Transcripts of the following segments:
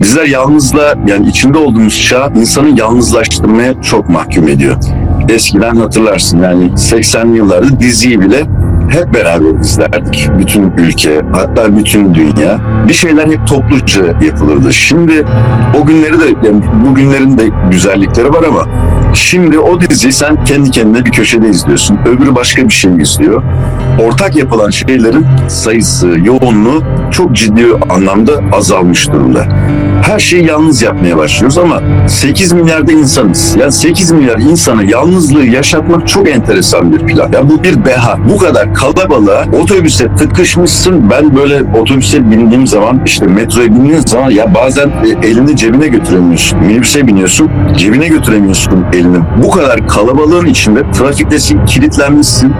Bizler yalnızla yani içinde olduğumuz çağ insanı yalnızlaştırmaya çok mahkum ediyor. Eskiden hatırlarsın yani 80'li yıllarda diziyi bile hep beraber izlerdik. Bütün ülke, hatta bütün dünya. Bir şeyler hep topluca yapılırdı. Şimdi o günleri de, yani bu günlerin de güzellikleri var ama şimdi o diziyi sen kendi kendine bir köşede izliyorsun. Öbürü başka bir şey izliyor. Ortak yapılan şeylerin sayısı, yoğunluğu çok ciddi anlamda azalmış durumda. Her şeyi yalnız yapmaya başlıyoruz ama 8 milyarda insanız. Yani 8 milyar insana yalnızlığı yaşatmak çok enteresan bir plan. Ya bu bir deha. Bu kadar kalabalığa otobüse tıkışmışsın. Ben böyle otobüse bindiğim zaman işte metroya bindiğin zaman ya bazen e, elini cebine götüremiyorsun. Minibüse biniyorsun cebine götüremiyorsun elini. Bu kadar kalabalığın içinde trafiktesin kilitlenmişsin.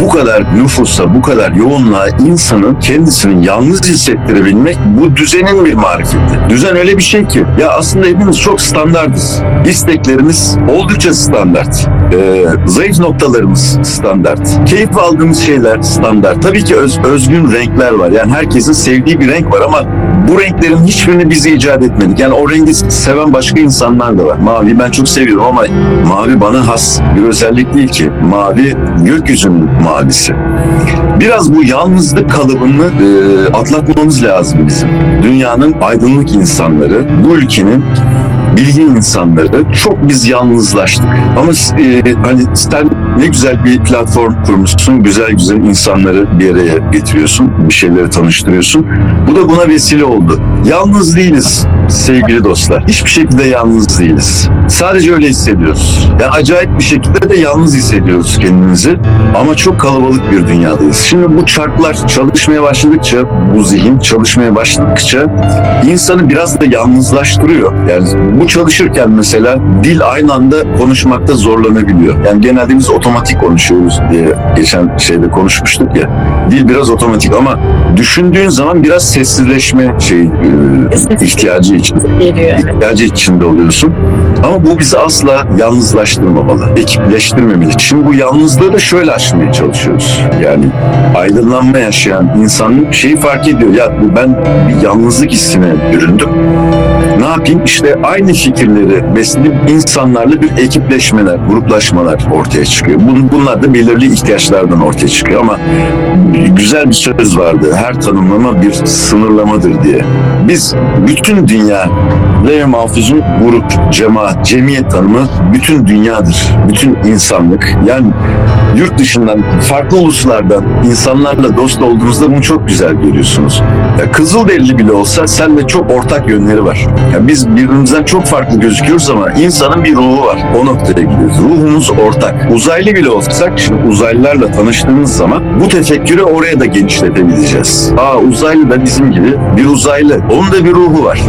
Bu kadar nüfusa, bu kadar yoğunluğa insanın kendisini yalnız hissettirebilmek bu düzenin bir marifeti. Düzen öyle bir şey ki ya aslında hepimiz çok standartız. İsteklerimiz oldukça standart. Ee, zayıf noktalarımız standart. Keyif aldığımız şeyler standart. Tabii ki öz, özgün renkler var. Yani herkesin sevdiği bir renk var ama bu renklerin hiçbirini biz icat etmedik. Yani o rengi seven başka insanlar da var. Mavi ben çok seviyorum ama mavi bana has bir özellik değil ki. Mavi gökyüzünün mavisi. Biraz bu yalnızlık kalıbını e, atlatmamız lazım bizim. Dünyanın aydınlık insanları, bu ülkenin bilgi insanları çok biz yalnızlaştık. Ama e, hani sen ne güzel bir platform kurmuşsun, güzel güzel insanları bir araya getiriyorsun, bir şeyleri tanıştırıyorsun. Bu da buna vesile oldu. Yalnız değiliz sevgili dostlar. Hiçbir şekilde yalnız değiliz. Sadece öyle hissediyoruz. Yani acayip bir şekilde de yalnız hissediyoruz kendimizi. Ama çok kalabalık bir dünyadayız. Şimdi bu çarklar çalışmaya başladıkça, bu zihin çalışmaya başladıkça insanı biraz da yalnızlaştırıyor. Yani bu çalışırken mesela dil aynı anda konuşmakta zorlanabiliyor. Yani genelde biz otomatik konuşuyoruz diye geçen şeyde konuşmuştuk ya. Dil biraz otomatik ama düşündüğün zaman biraz sessizleşme şey e, ihtiyacı için Geliyor ihtiyacı içinde oluyorsun. Ama bu bizi asla yalnızlaştırmamalı, ekipleştirmemeli. Şimdi bu yalnızlığı da şöyle aşmaya çalışıyoruz. Yani aydınlanma yaşayan insanın şeyi fark ediyor. Ya ben bir yalnızlık hissine büründüm. Ne yapayım? İşte aynı fikirleri besleyip insanlarla bir ekipleşmeler, gruplaşmalar ortaya çıkıyor. Bun- Bunlar da belirli ihtiyaçlardan ortaya çıkıyor ama güzel bir söz vardı. Her tanımlama bir sınırlamadır diye. Biz bütün dünya Levh Mahfuz'un grup, cemaat, cemiyet tanımı bütün dünyadır. Bütün insanlık. Yani yurt dışından, farklı uluslardan insanlarla dost olduğunuzda bunu çok güzel görüyorsunuz. Ya Kızılderili bile olsa seninle çok ortak yönleri var. Ya biz birbirimizden çok farklı gözüküyoruz ama insanın bir ruhu var. O noktaya gidiyoruz. Ruhumuz ortak. Uzaylı bile olsak, şimdi uzaylılarla tanıştığımız zaman bu tefekkürü oraya da genişletebileceğiz. Aa uzaylı da bizim gibi bir uzaylı. Onun da bir ruhu var.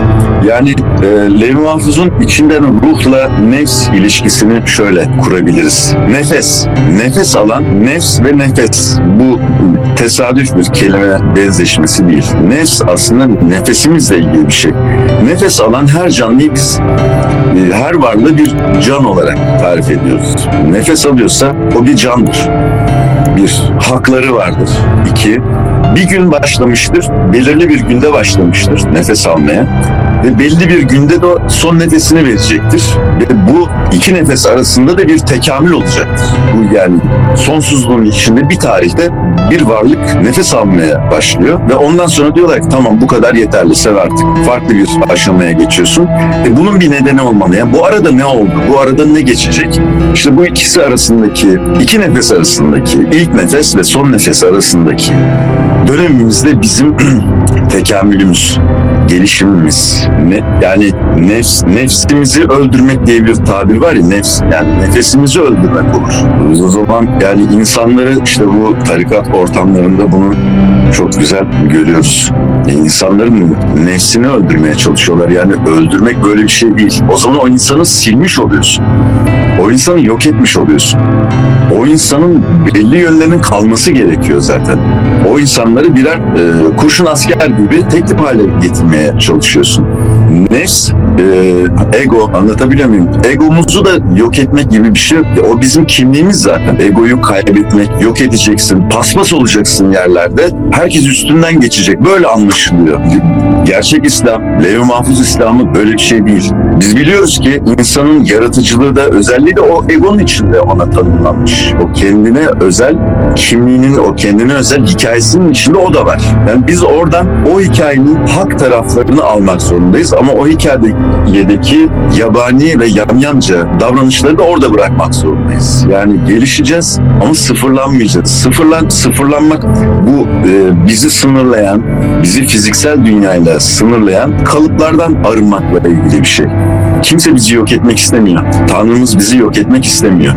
Yani e, Levi Mahfuz'un içinden ruhla nefs ilişkisini şöyle kurabiliriz. Nefes. Nefes alan nefs ve nefes. Bu tesadüf bir kelime benzeşmesi değil. Nefs aslında nefesimizle ilgili bir şey. Nefes alan her canlıyı biz e, her varlığı bir can olarak tarif ediyoruz. Nefes alıyorsa o bir candır. Bir, hakları vardır. İki, bir gün başlamıştır, belirli bir günde başlamıştır nefes almaya ve belli bir günde de son nefesini verecektir. Ve bu iki nefes arasında da bir tekamül olacaktır. Bu yani sonsuzluğun içinde bir tarihte bir varlık nefes almaya başlıyor ve ondan sonra diyorlar ki tamam bu kadar yeterli sev artık. Farklı bir aşamaya geçiyorsun. E bunun bir nedeni olmalı. Yani bu arada ne oldu? Bu arada ne geçecek? İşte bu ikisi arasındaki, iki nefes arasındaki, ilk nefes ve son nefes arasındaki dönemimizde bizim tekamülümüz, gelişimimiz, ne, yani nefs, nefsimizi öldürmek diye bir tabir var ya, nefs, yani nefesimizi öldürmek olur. O zaman yani insanları işte bu tarikat ortamlarında bunu çok güzel görüyoruz. E, İnsanların nefsini öldürmeye çalışıyorlar. Yani öldürmek böyle bir şey değil. O zaman o insanı silmiş oluyorsun. O insanı yok etmiş oluyorsun. O insanın belli yönlerinin kalması gerekiyor zaten. O insanları birer e, kurşun asker gibi tek tip hale getirmeye çalışıyorsun. Nefs, e, ego anlatabiliyor muyum? Egomuzu da yok etmek gibi bir şey O bizim kimliğimiz zaten. Egoyu kaybetmek, yok edeceksin, paspas olacaksın yerlerde. Herkes üstünden geçecek. Böyle anlaşılıyor. Gerçek İslam, Levh-i Mahfuz İslamı böyle bir şey değil. Biz biliyoruz ki insanın yaratıcılığı da özelliği de o egonun içinde ona tanımlanmış. O kendine özel kimliğinin, o kendine özel hikayesinin içinde o da var. Yani biz oradan o hikayenin hak taraflarını almak zorundayız ama o hikayedeki yabani ve yamyamca davranışları da orada bırakmak zorundayız. Yani gelişeceğiz ama sıfırlanmayacağız. Sıfırlan, sıfırlanmak bu e, bizi sınırlayan, bizi fiziksel dünyayla sınırlayan kalıplardan arınmakla ilgili bir şey. Kimse bizi yok etmek istemiyor. Tanrımız bizi yok etmek istemiyor.